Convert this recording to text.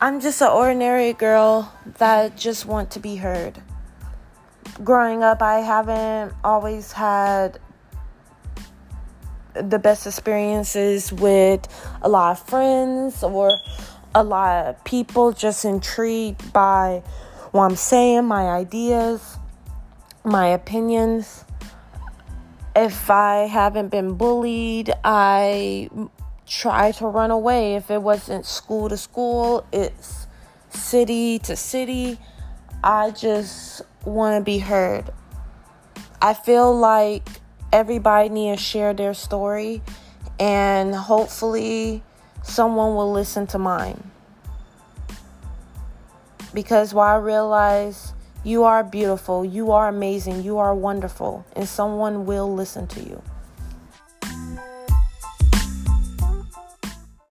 I'm just an ordinary girl that just want to be heard. Growing up, I haven't always had the best experiences with a lot of friends or a lot of people just intrigued by what I'm saying, my ideas, my opinions. If I haven't been bullied, I try to run away. If it wasn't school to school, it's city to city. I just want to be heard. I feel like everybody needs to share their story, and hopefully, someone will listen to mine. Because while I realize you are beautiful, you are amazing, you are wonderful, and someone will listen to you.